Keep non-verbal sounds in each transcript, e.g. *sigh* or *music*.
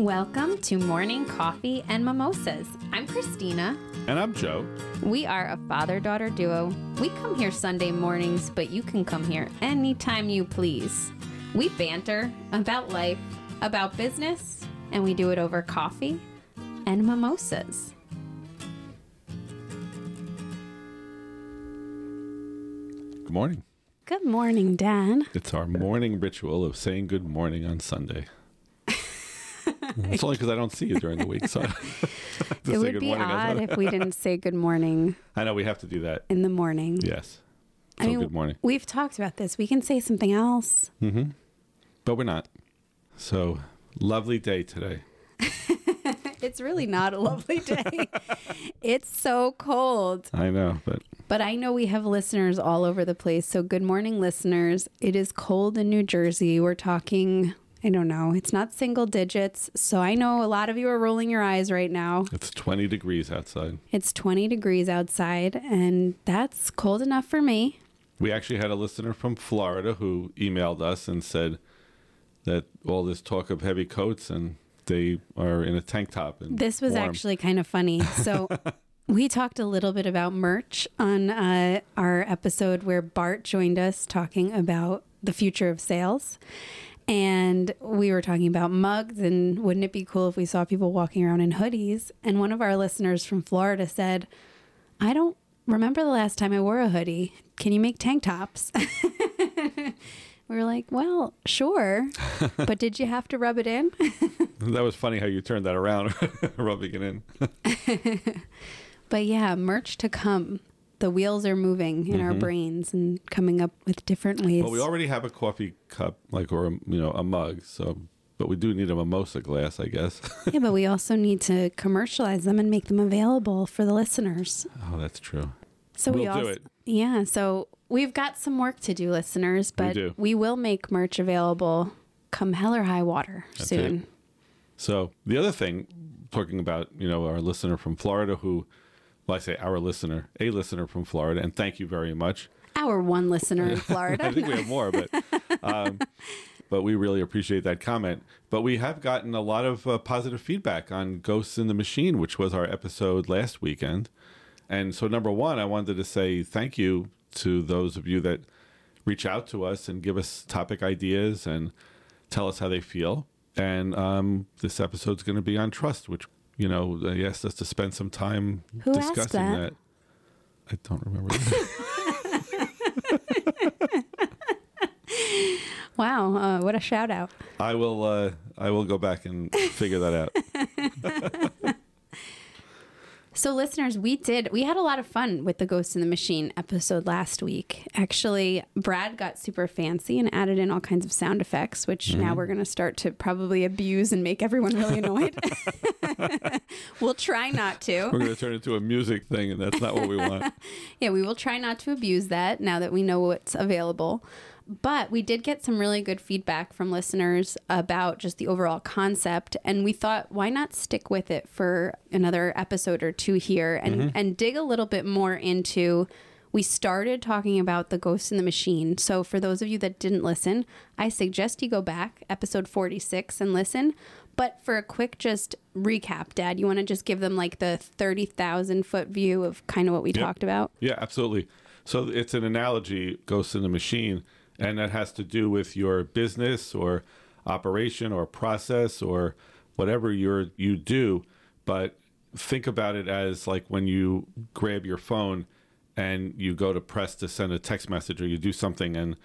Welcome to Morning Coffee and Mimosas. I'm Christina. And I'm Joe. We are a father daughter duo. We come here Sunday mornings, but you can come here anytime you please. We banter about life, about business, and we do it over coffee and mimosas. Good morning. Good morning, Dan. It's our morning ritual of saying good morning on Sunday. *laughs* it's only because I don't see you during the week, so I have to It would be morning odd if we didn't say good morning *laughs* I know we have to do that. in the morning. Yes. I mean, good morning. We've talked about this. We can say something else. Mm-hmm. But we're not. So lovely day today. *laughs* It's really not a lovely day. it's so cold. I know, but But I know we have listeners all over the place. So, good morning, listeners. It is cold in New Jersey. We're talking, I don't know, it's not single digits. So, I know a lot of you are rolling your eyes right now. it's 20 degrees outside. It's 20 degrees outside, and that's cold enough for me. We actually had a listener from Florida who emailed us and said that all this talk of heavy coats and they are in a tank top. And This was warm. actually kind of funny. So, *laughs* we talked a little bit about merch on uh, our episode where Bart joined us talking about the future of sales. And we were talking about mugs and wouldn't it be cool if we saw people walking around in hoodies? And one of our listeners from Florida said, I don't remember the last time I wore a hoodie. Can you make tank tops? *laughs* we were like, well, sure. *laughs* but did you have to rub it in? *laughs* That was funny how you turned that around, rubbing it in. But yeah, merch to come. The wheels are moving in our brains and coming up with different ways. Mm-hmm. Well, we already have a coffee cup, like or a, you know a mug. So, but we do need a mimosa glass, I guess. yeah, but we also need to commercialize them and make them available for the listeners. oh, that's true. So we We'll do it. Yeah, so we've got some work to do, listeners, but do. we will make merch available come hell or high water soon. it. So the other thing, talking about you know our listener from Florida, who, well, I say our listener, a listener from Florida, and thank you very much. Our one listener in *laughs* Florida. I think we have more, but *laughs* um, but we really appreciate that comment. But we have gotten a lot of uh, positive feedback on Ghosts in the Machine, which was our episode last weekend. And so, number one, I wanted to say thank you to those of you that reach out to us and give us topic ideas and tell us how they feel. And um, this episode's going to be on trust, which you know they asked us to spend some time Who discussing that? I don't remember. *laughs* wow, uh, what a shout out. I will. Uh, I will go back and figure that out. *laughs* So, listeners, we did, we had a lot of fun with the Ghost in the Machine episode last week. Actually, Brad got super fancy and added in all kinds of sound effects, which now mm-hmm. we're going to start to probably abuse and make everyone really annoyed. *laughs* we'll try not to. We're going to turn it into a music thing, and that's not what we want. *laughs* Yeah, we will try not to abuse that now that we know what's available. But we did get some really good feedback from listeners about just the overall concept. And we thought, why not stick with it for another episode or two here and, mm-hmm. and dig a little bit more into. We started talking about the ghost in the machine. So, for those of you that didn't listen, I suggest you go back, episode 46, and listen. But for a quick just recap, Dad, you want to just give them like the 30,000 foot view of kind of what we Yep. talked about? Yeah, absolutely. So it's an analogy, Ghost in the Machine, and that has to do with your business or operation or process or whatever you're you do. But think about it as like when you grab your phone and you go to press to send a text message or you do something and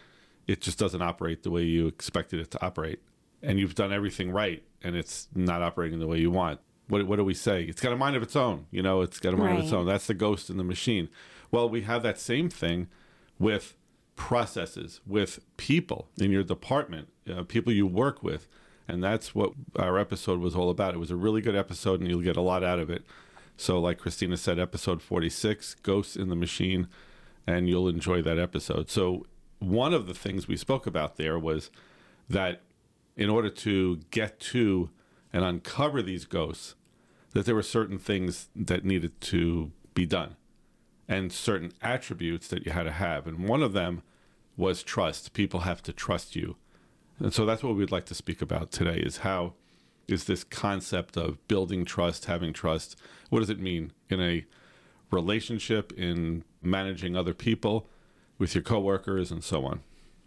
it just doesn't operate the way you expected it to operate. And you've done everything right and it's not operating the way you want. What, what do we say? It's got a mind of its own. You know, it's got a mind of its own. That's the ghost in the machine. Well, we have that same thing with processes, with people in your department, uh, people you work with. And that's what our episode was all about. It was a really good episode, and you'll get a lot out of it. So, like Christina said, episode 46, Ghosts in the Machine, and you'll enjoy that episode. So, one of the things we spoke about there was that in order to get to and uncover these ghosts, that there were certain things that needed to be done and certain attributes that you had to have. And one of them was trust. People have to trust you. And so that's what we'd like to speak about today is how is this concept of building trust, having trust. What does it mean in a relationship, in managing other people, with your coworkers, and so on?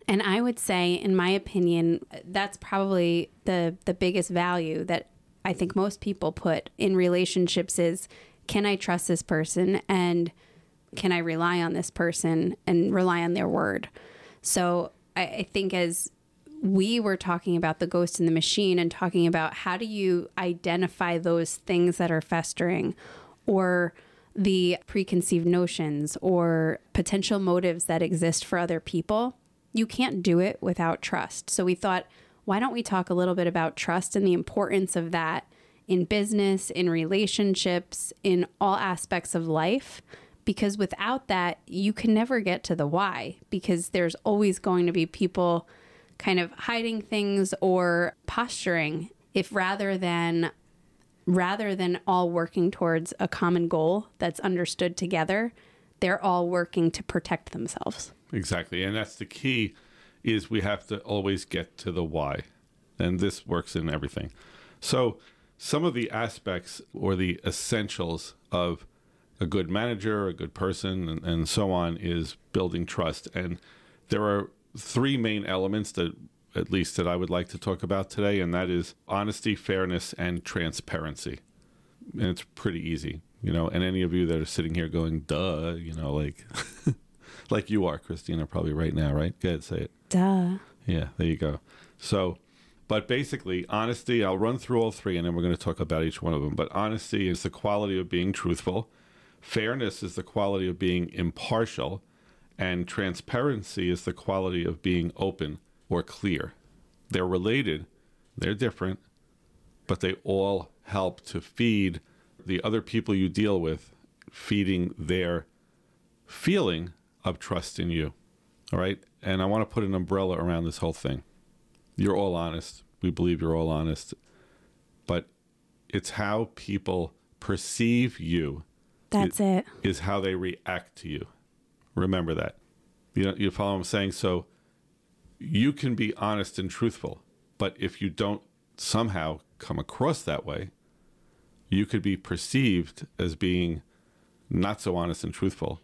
And I would say, in my opinion, that's probably the the biggest value that I think most people put in relationships is can I trust this person and can I rely on this person and rely on their word? So I, I think as we were talking about the ghost in the machine and talking about how do you identify those things that are festering or the preconceived notions or potential motives that exist for other people, you can't do it without trust. So we thought, why don't we talk a little bit about trust and the importance of that in business, in relationships, in all aspects of life? Because without that, you can never get to the why, because there's always going to be people kind of hiding things or posturing if rather than rather than all working towards a common goal that's understood together they're all working to protect themselves Exactly. And that's the key is we have to always get to the why. And this works in everything. So some of the aspects or the essentials of a good manager, a good person, and, and so on is building trust. And there are three main elements that at least that I would like to talk about today, and that is honesty, fairness, and transparency. And it's pretty easy, you know. And any of you that are sitting here going, "Duh," you know, like, *laughs* like you are, Christina, probably right now, right? Go ahead, say it. duh Yeah, there you go. So, but basically, honesty, I'll run through all three and then we're going to talk about each one of them. But honesty is the quality of being truthful, fairness is the quality of being impartial, and transparency is the quality of being open or clear. They're related, they're different, but they all help to feed the other people you deal with, feeding their feeling of trust in you. All right. And I want to put an umbrella around this whole thing. You're all honest. We believe you're all honest. But it's how people perceive you that's it is how they react to you. Remember that. You know, you follow what I'm saying? So you can be honest and truthful, but if you don't somehow come across that way, you could be perceived as being not so honest and truthful.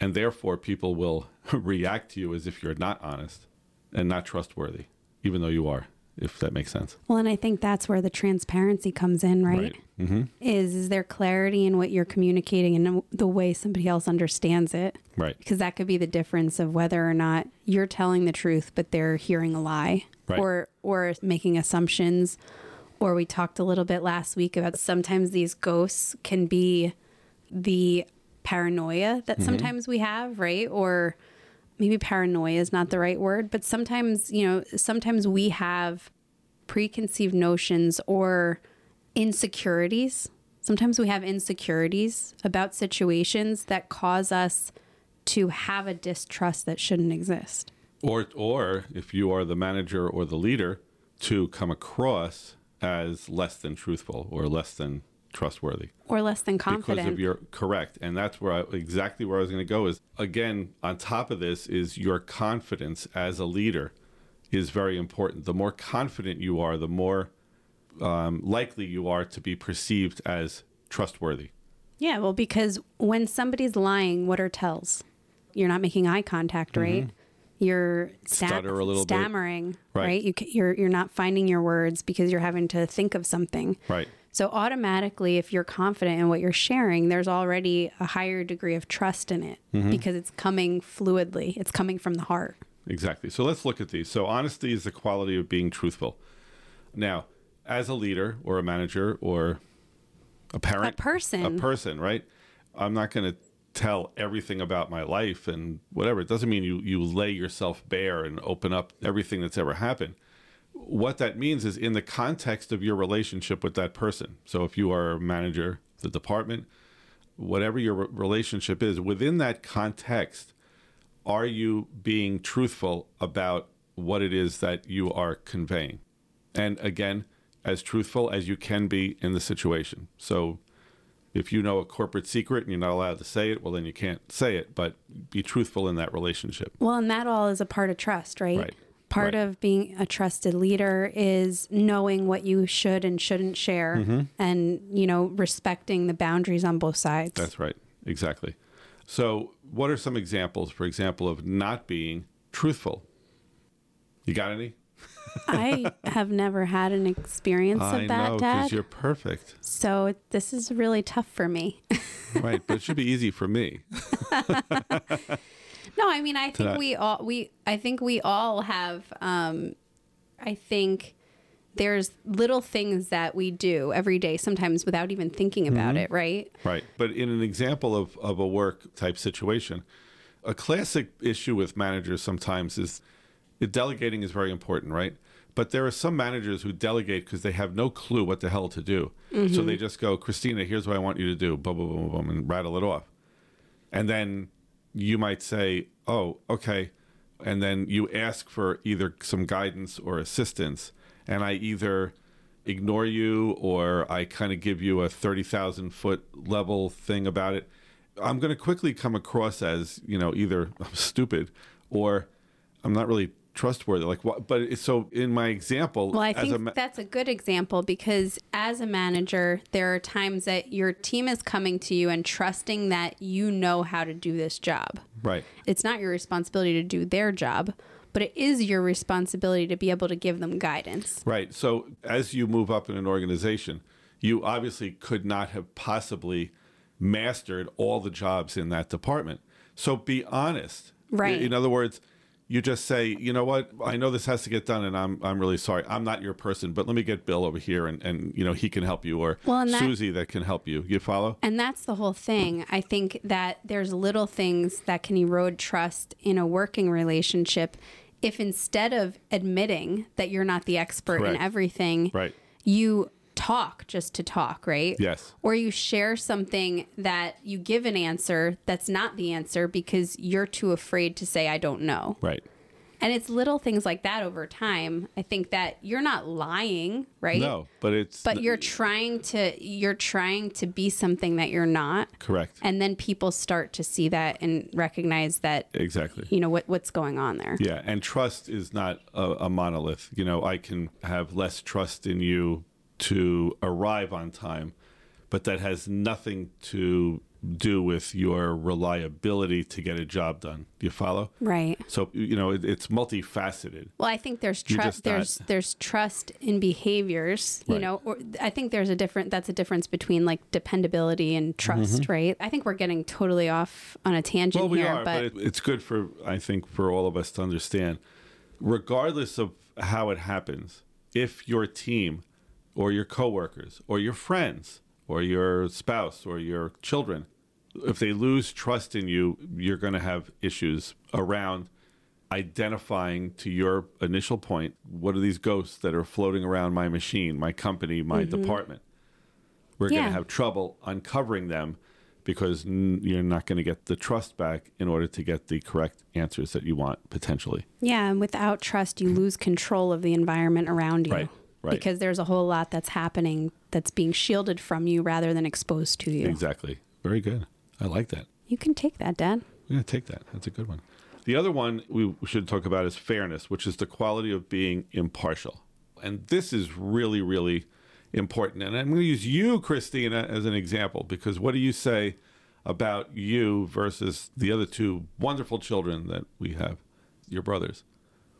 And therefore, people will *laughs* react to you as if you're not honest and not trustworthy, even though you are, if that makes sense. well and i think that's where the transparency comes in right, Right. Mm-hmm. is is there clarity in what you're communicating and the way somebody else understands it Right. because that could be the difference of whether or not you're telling the truth but they're hearing a lie Right. or or making assumptions or we talked a little bit last week about sometimes these ghosts can be the paranoia that sometimes we have right or maybe paranoia is not the right word but sometimes you know sometimes we have preconceived notions or insecurities sometimes we have insecurities about situations that cause us to have a distrust that shouldn't exist. Or, or if you are the manager or the leader, to come across as less than truthful or less than trustworthy Or less than confident because of your correct. And that's where I, exactly where I was going to go is again on top of this is your confidence as a leader is very important. The more confident you are, the more um, likely you are to be perceived as trustworthy. yeah, well, because when somebody's lying, what are tells? You're not making eye contact, right? You're sta- Mm-hmm. Stutter a little bit. stammering, Right. right? You, ca- you're you're not finding your words because you're having to think of something. Right. So automatically, if you're confident in what you're sharing, there's already a higher degree of trust in it Mm-hmm. because it's coming fluidly. It's coming from the heart. Exactly. So let's look at these. So honesty is the quality of being truthful. Now, as a leader or a manager or a parent, A person. a person, right? I'm not going to tell everything about my life and whatever. It doesn't mean you you lay yourself bare and open up everything that's ever happened. What that means is in the context of your relationship with that person. So if you are a manager, the department, whatever your re- relationship is, within that context, are you being truthful about what it is that you are conveying? And again, as truthful as you can be in the situation. So if you know a corporate secret and you're not allowed to say it, well, then you can't say it, but be truthful in that relationship. Well, and that all is a part of trust, right? Right. Part Right. of being a trusted leader is knowing what you should and shouldn't share Mm-hmm. and, you know, respecting the boundaries on both sides. That's right. Exactly. So, what are some examples, for example, of not being truthful? You got any? I *laughs* have never had an experience of that, know Dad. you're perfect. So this is really tough for me. right, but it should be easy for me. *laughs* No, I mean I think that. we all we I think we all have um I think there's little things that we do every day sometimes without even thinking about Mm-hmm. it, right? Right. But in an example of, of a work type situation, a classic issue with managers sometimes is delegating is very important, right? But there are some managers who delegate because they have no clue what the hell to do. So they mm-hmm. just go, Christina, here's what I want you to do, boom, boom, boom, boom, and rattle it off. And then you might say, oh, okay. And then you ask for either some guidance or assistance. And I either ignore you or I kind of give you a 30,000 foot level thing about it. I'm going to quickly come across as, you know, either *laughs* I'm stupid or I'm not really trustworthy. Like, what? But it's, so in my example, Well, I think a ma- that's a good example because as a manager, there are times that your team is coming to you and trusting that you know how to do this job. right. It's not your responsibility to do their job, but it is your responsibility to be able to give them guidance. Right. So as you move up in an organization, you obviously could not have possibly mastered all the jobs in that department. So be honest. Right. In other words, you just say, you know what, I know this has to get done and I'm I'm really sorry. I'm not your person, but let me get Bill over here and, and you know, he can help you or Well, that- Susie that can help you. You follow? And that's the whole thing. I think that there's little things that can erode trust in a working relationship if instead of admitting that you're not the expert Correct. in everything, Right. you talk just to talk, right? Yes. Or you share something that you give an answer that's not the answer because you're too afraid to say, I don't know. Right. And it's little things like that over time. I think that you're not lying, right? No, but it's But you're trying to you're trying to be something that you're not. correct. And then people start to see that and recognize that Exactly. you know what what's going on there. Yeah, and trust is not a, a monolith. You know, I can have less trust in you to arrive on time, but that has nothing to do with your reliability to get a job done. Do you follow? Right. So you know, it, it's multifaceted. Well, I think there's trust. There's not- there's trust in behaviors. You know, or I think there's a different. That's a difference between like dependability and trust, right? I think we're getting totally off on a tangent Mm-hmm. Well, we here, are, but, it, it's good for I think for all of us to understand, regardless of how it happens, if your team, or your coworkers, or your friends, or your spouse, or your children, if they lose trust in you, you're going to have issues around identifying to your initial point what are these ghosts that are floating around my machine, my company, my mm-hmm. department. We're going to have trouble uncovering them because n- you're not going to get the trust back in order to get the correct answers that you want potentially. yeah. And without trust, you lose control of the environment around you. Right, right. Because there's a whole lot that's happening that's being shielded from you rather than exposed to you. Exactly. Very good. I like that. You can take that, Dad. To take that. That's a good one. The other one we should talk about is fairness, which is the quality of being impartial. And this is really, really important. And I'm going to use you, Christina, as an example because what do you say about you versus the other two wonderful children that we have, your brothers?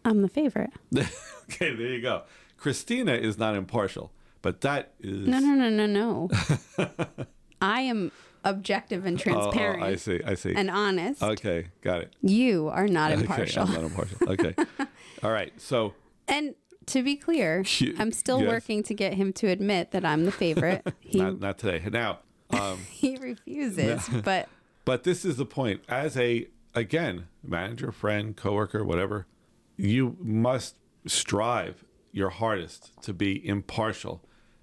I'm the favorite. *laughs* okay, there you go. Christina is not impartial, but that is. No, no, no, no, no. *laughs* I am objective and Oh, oh, transparent I see. I see. and honest. okay, got it. you are not impartial. Okay, I'm not impartial. Okay. *laughs* All right. So And to be clear, You- I'm still yes. working to get him to admit that I'm the favorite. *laughs* He not not today. Now, um, he refuses, but but this is the point. As a again manager, friend, coworker, whatever, you must strive your hardest to be impartial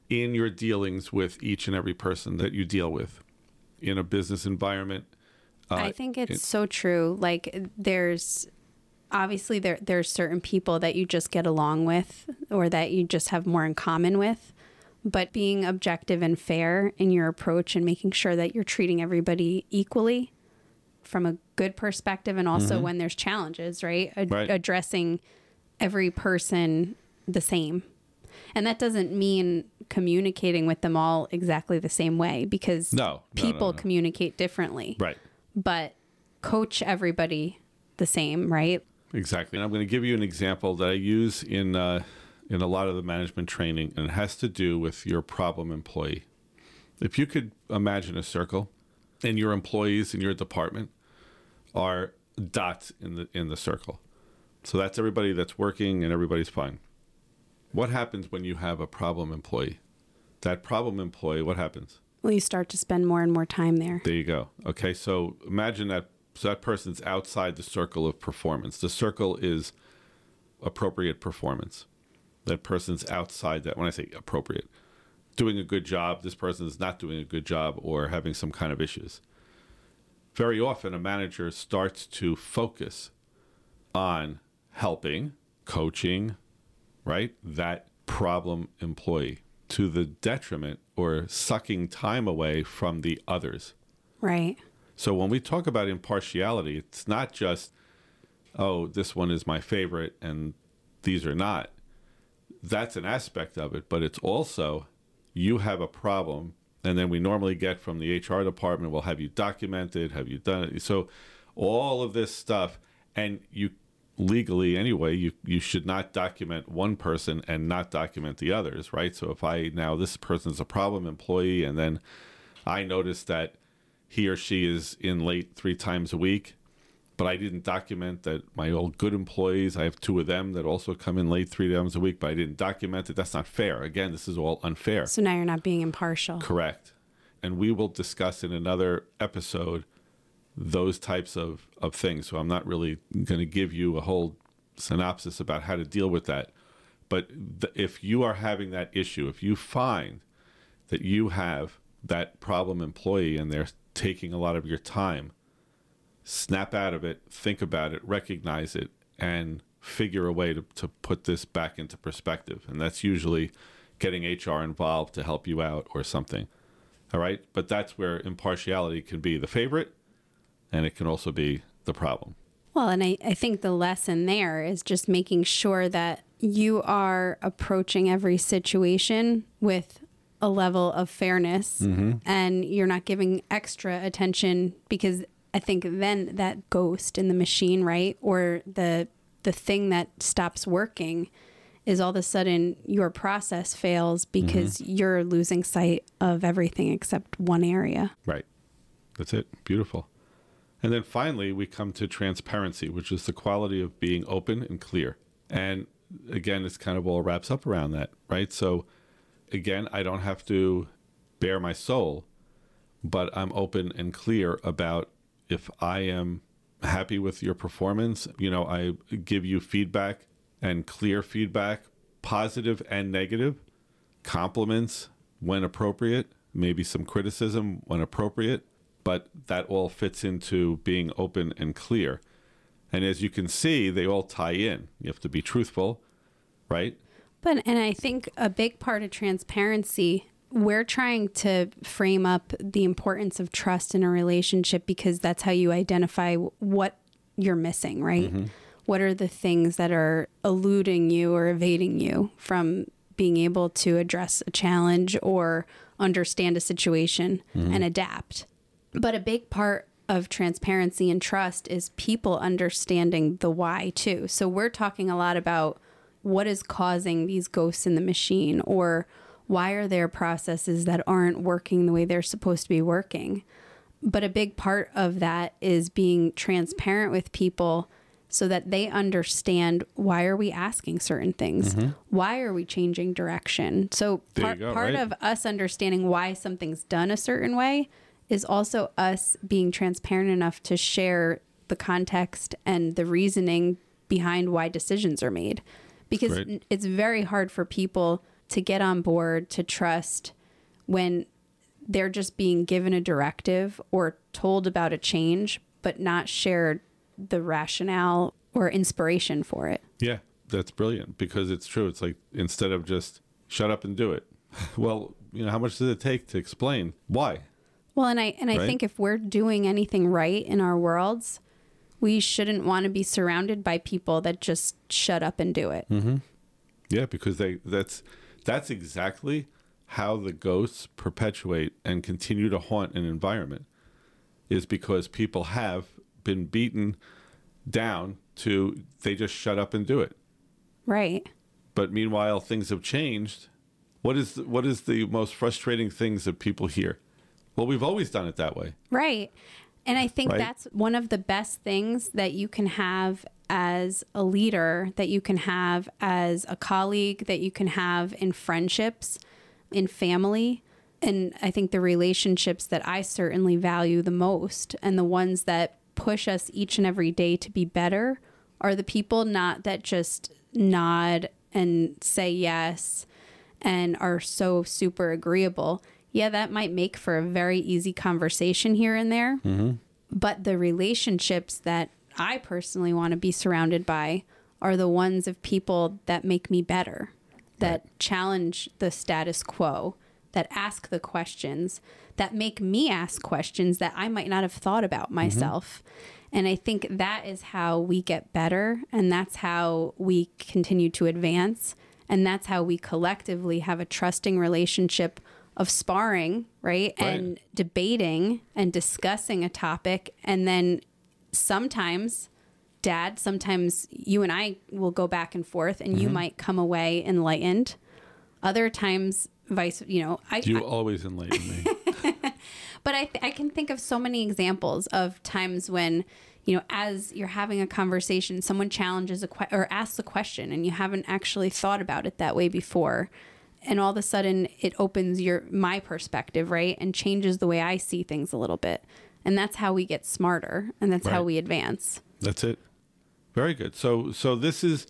in your dealings with each and every person that you deal with in a business environment. Uh, I think it's so true. Like there's obviously there there's certain people that you just get along with or that you just have more in common with. But being objective and fair in your approach and making sure that you're treating everybody equally from a good perspective and also when there's challenges, right? Right. Addressing every person the same. And that doesn't mean communicating with them all exactly the same way because No, no, no, people no. communicate differently. Right. But coach everybody the same, right? Exactly. And I'm going to give you an example that I use in uh, in a lot of the management training, and it has to do with your problem employee. If you could imagine a circle, and your employees in your department are dots in the in the circle, so that's everybody that's working and everybody's fine. What happens when you have a problem employee? That problem employee, what happens? Well, you start to spend more and more time there. There you go. Okay, so imagine that so that person's outside the circle of performance. The circle is appropriate performance. That person's outside that. When I say appropriate, doing a good job, this person is not doing a good job or having some kind of issues. Very often, a manager starts to focus on helping, coaching, right? That problem employee to the detriment or sucking time away from the others. Right. So when we talk about impartiality, it's not just, oh, this one is my favorite and these are not. That's an aspect of it, but it's also you have a problem, and then we normally get from the HR department, well, have you documented? Have you done it? So all of this stuff, and you legally anyway, you you should not document one person and not document the others, right? So if I now this person's a problem employee, and then I notice that he or she is in late three times a week, but I didn't document that my old good employees, I have two of them that also come in late three times a week, but I didn't document it. That's not fair. Again, this is all unfair. So now you're not being impartial. Correct. And we will discuss in another episode those types of, of things. So I'm not really going to give you a whole synopsis about how to deal with that. But th- if you are having that issue, if you find that you have that problem employee and they're taking a lot of your time, snap out of it, think about it, recognize it, and figure a way to, to put this back into perspective. And that's usually getting HR involved to help you out or something. All right. But that's where impartiality can be the favorite and it can also be the problem. Well, and I, I think the lesson there is just making sure that you are approaching every situation with a level of fairness mm-hmm. and you're not giving extra attention because I think then that ghost in the machine, right? Or the the thing that stops working is all of a sudden your process fails because mm-hmm. you're losing sight of everything except one area. Right. That's it. Beautiful. And then finally, we come to transparency, which is the quality of being open and clear. And again, it's kind of all wraps up around that, right? So, again, I don't have to bare my soul, but I'm open and clear about if I am happy with your performance. You know, I give you feedback and clear feedback, positive and negative, compliments when appropriate, maybe some criticism when appropriate, but that all fits into being open and clear. And as you can see, they all tie in. You have to be truthful, right? But and I think a big part of transparency, we're trying to frame up the importance of trust in a relationship because that's how you identify what you're missing, right? Mm-hmm. What are the things that are eluding you or evading you from being able to address a challenge or understand a situation mm-hmm. and adapt? But a big part of transparency and trust is people understanding the why too. So we're talking a lot about what is causing these ghosts in the machine or why are there processes that aren't working the way they're supposed to be working. But a big part of that is being transparent with people so that they understand why are we asking certain things? Why are we changing direction? So Mm-hmm. Part, go, part right? of us understanding why something's done a certain way is also us being transparent enough to share the context and the reasoning behind why decisions are made. Because Great. it's very hard for people to get on board to trust when they're just being given a directive or told about a change, but not shared the rationale or inspiration for it. Yeah, that's brilliant because it's true. It's like instead of just shut up and do it, *laughs* well, you know, how much does it take to explain why? Well, and I and I Right? think if we're doing anything right in our worlds, we shouldn't want to be surrounded by people that just shut up and do it. Mm-hmm. Yeah, because they that's that's exactly how the ghosts perpetuate and continue to haunt an environment is because people have been beaten down to they just shut up and do it. Right. But meanwhile things have changed. What is the, what is the most frustrating things that people hear? Well, we've always done it that way. Right. And I think Right. that's one of the best things that you can have as a leader, that you can have as a colleague, that you can have in friendships, in family. And I think the relationships that I certainly value the most and the ones that push us each and every day to be better are the people not that just nod and say yes and are so super agreeable. Yeah, that might make for a very easy conversation here and there. Mm-hmm. But the relationships that I personally want to be surrounded by are the ones of people that make me better, that challenge the status quo, that ask the questions, that make me ask questions that I might not have thought about mm-hmm. myself. And I think that is how we get better. And that's how we continue to advance. And that's how we collectively have a trusting relationship of sparring, right? Right. And debating and discussing a topic. And then sometimes, dad, sometimes you and I will go back and forth and you mm-hmm. might come away enlightened. Other times, vice, you know, I, You always enlighten me. *laughs* but I, th- I can think of so many examples of times when, you know, as you're having a conversation, someone challenges a que- or asks a question and you haven't actually thought about it that way before. And all of a sudden it opens your my perspective, right? And changes the way I see things a little bit. And that's how we get smarter and that's how we advance. That's it. Very good. So so this is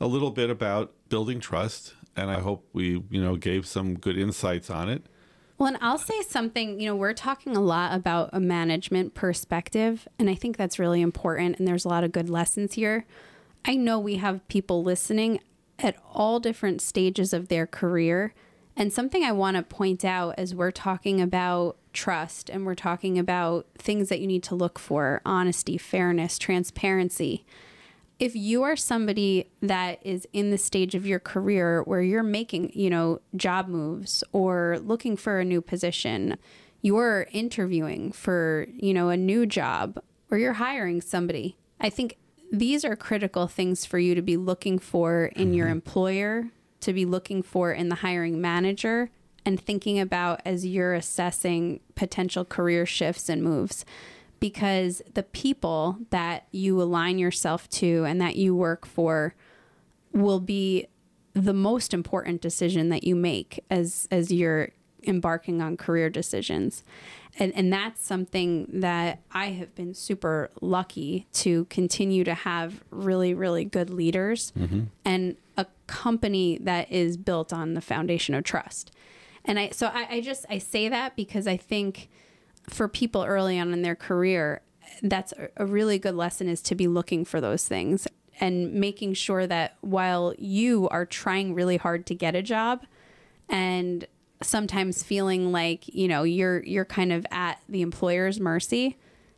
a little bit about building trust and I hope we, you know, gave some good insights on it. Well, and I'll say something, you know, we're talking a lot about a management perspective, and I think that's really important. And there's a lot of good lessons here. I know we have people listening at all different stages of their career. And something I want to point out as we're talking about trust and we're talking about things that you need to look for honesty, fairness, transparency if you are somebody that is in the stage of your career where you're making, you know, job moves or looking for a new position, you're interviewing for, you know, a new job or you're hiring somebody, I think these are critical things for you to be looking for in your mm-hmm. employer, to be looking for in the hiring manager, and thinking about as you're assessing potential career shifts and moves. Because the people that you align yourself to and that you work for will be the most important decision that you make as as you're embarking on career decisions and and that's something that I have been super lucky to continue to have really really good leaders mm-hmm. and a company that is built on the foundation of trust. And I so I, I just I say that because I think for people early on in their career, that's a- a really good lesson is to be looking for those things and making sure that while you are trying really hard to get a job and sometimes feeling like, you know, you're you're kind of at the employer's mercy,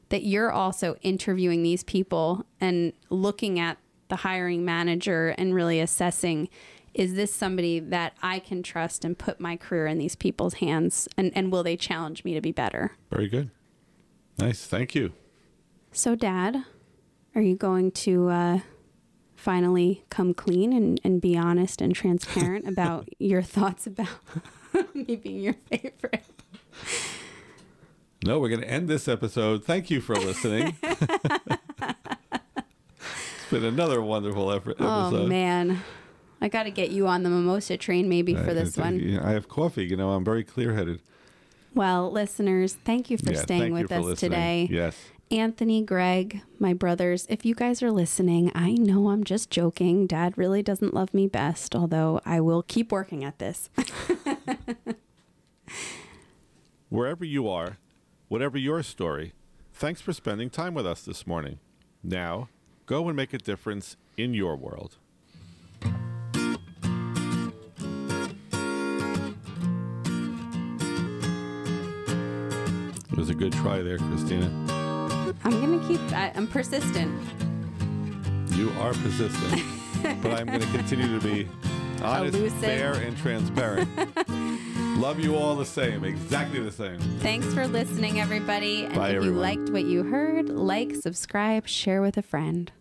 that you're also interviewing these people and looking at the hiring manager and really assessing is this somebody that I can trust and put my career in these people's hands and, and will they challenge me to be better? Very good. Nice. Thank you. So, Dad, are you going to uh, finally come clean and, and be honest and transparent *laughs* about your thoughts about *laughs* me being your favorite? No, we're going to end this episode. Thank you for listening. *laughs* it's been another wonderful effort, Oh, episode. man. I got to get you on the mimosa train maybe for I- this I, one. I have coffee. You know, I'm very clear headed. Well, listeners, thank you for staying thank you with us today. Yes. Anthony, Greg, my brothers, if you guys are listening, I know I'm just joking. Dad really doesn't love me best, although I will keep working at this. *laughs* Wherever you are, whatever your story, thanks for spending time with us this morning. Now, go and make a difference in your world. It was a good try there, Christina. I'm gonna keep. I, I'm persistent. You are persistent, *laughs* but I'm going to continue to be honest, Elusive. fair, and transparent. *laughs* Love you all the same, exactly the same. Thanks for listening, everybody. And Bye, if you liked what you heard, like, subscribe, share with a friend.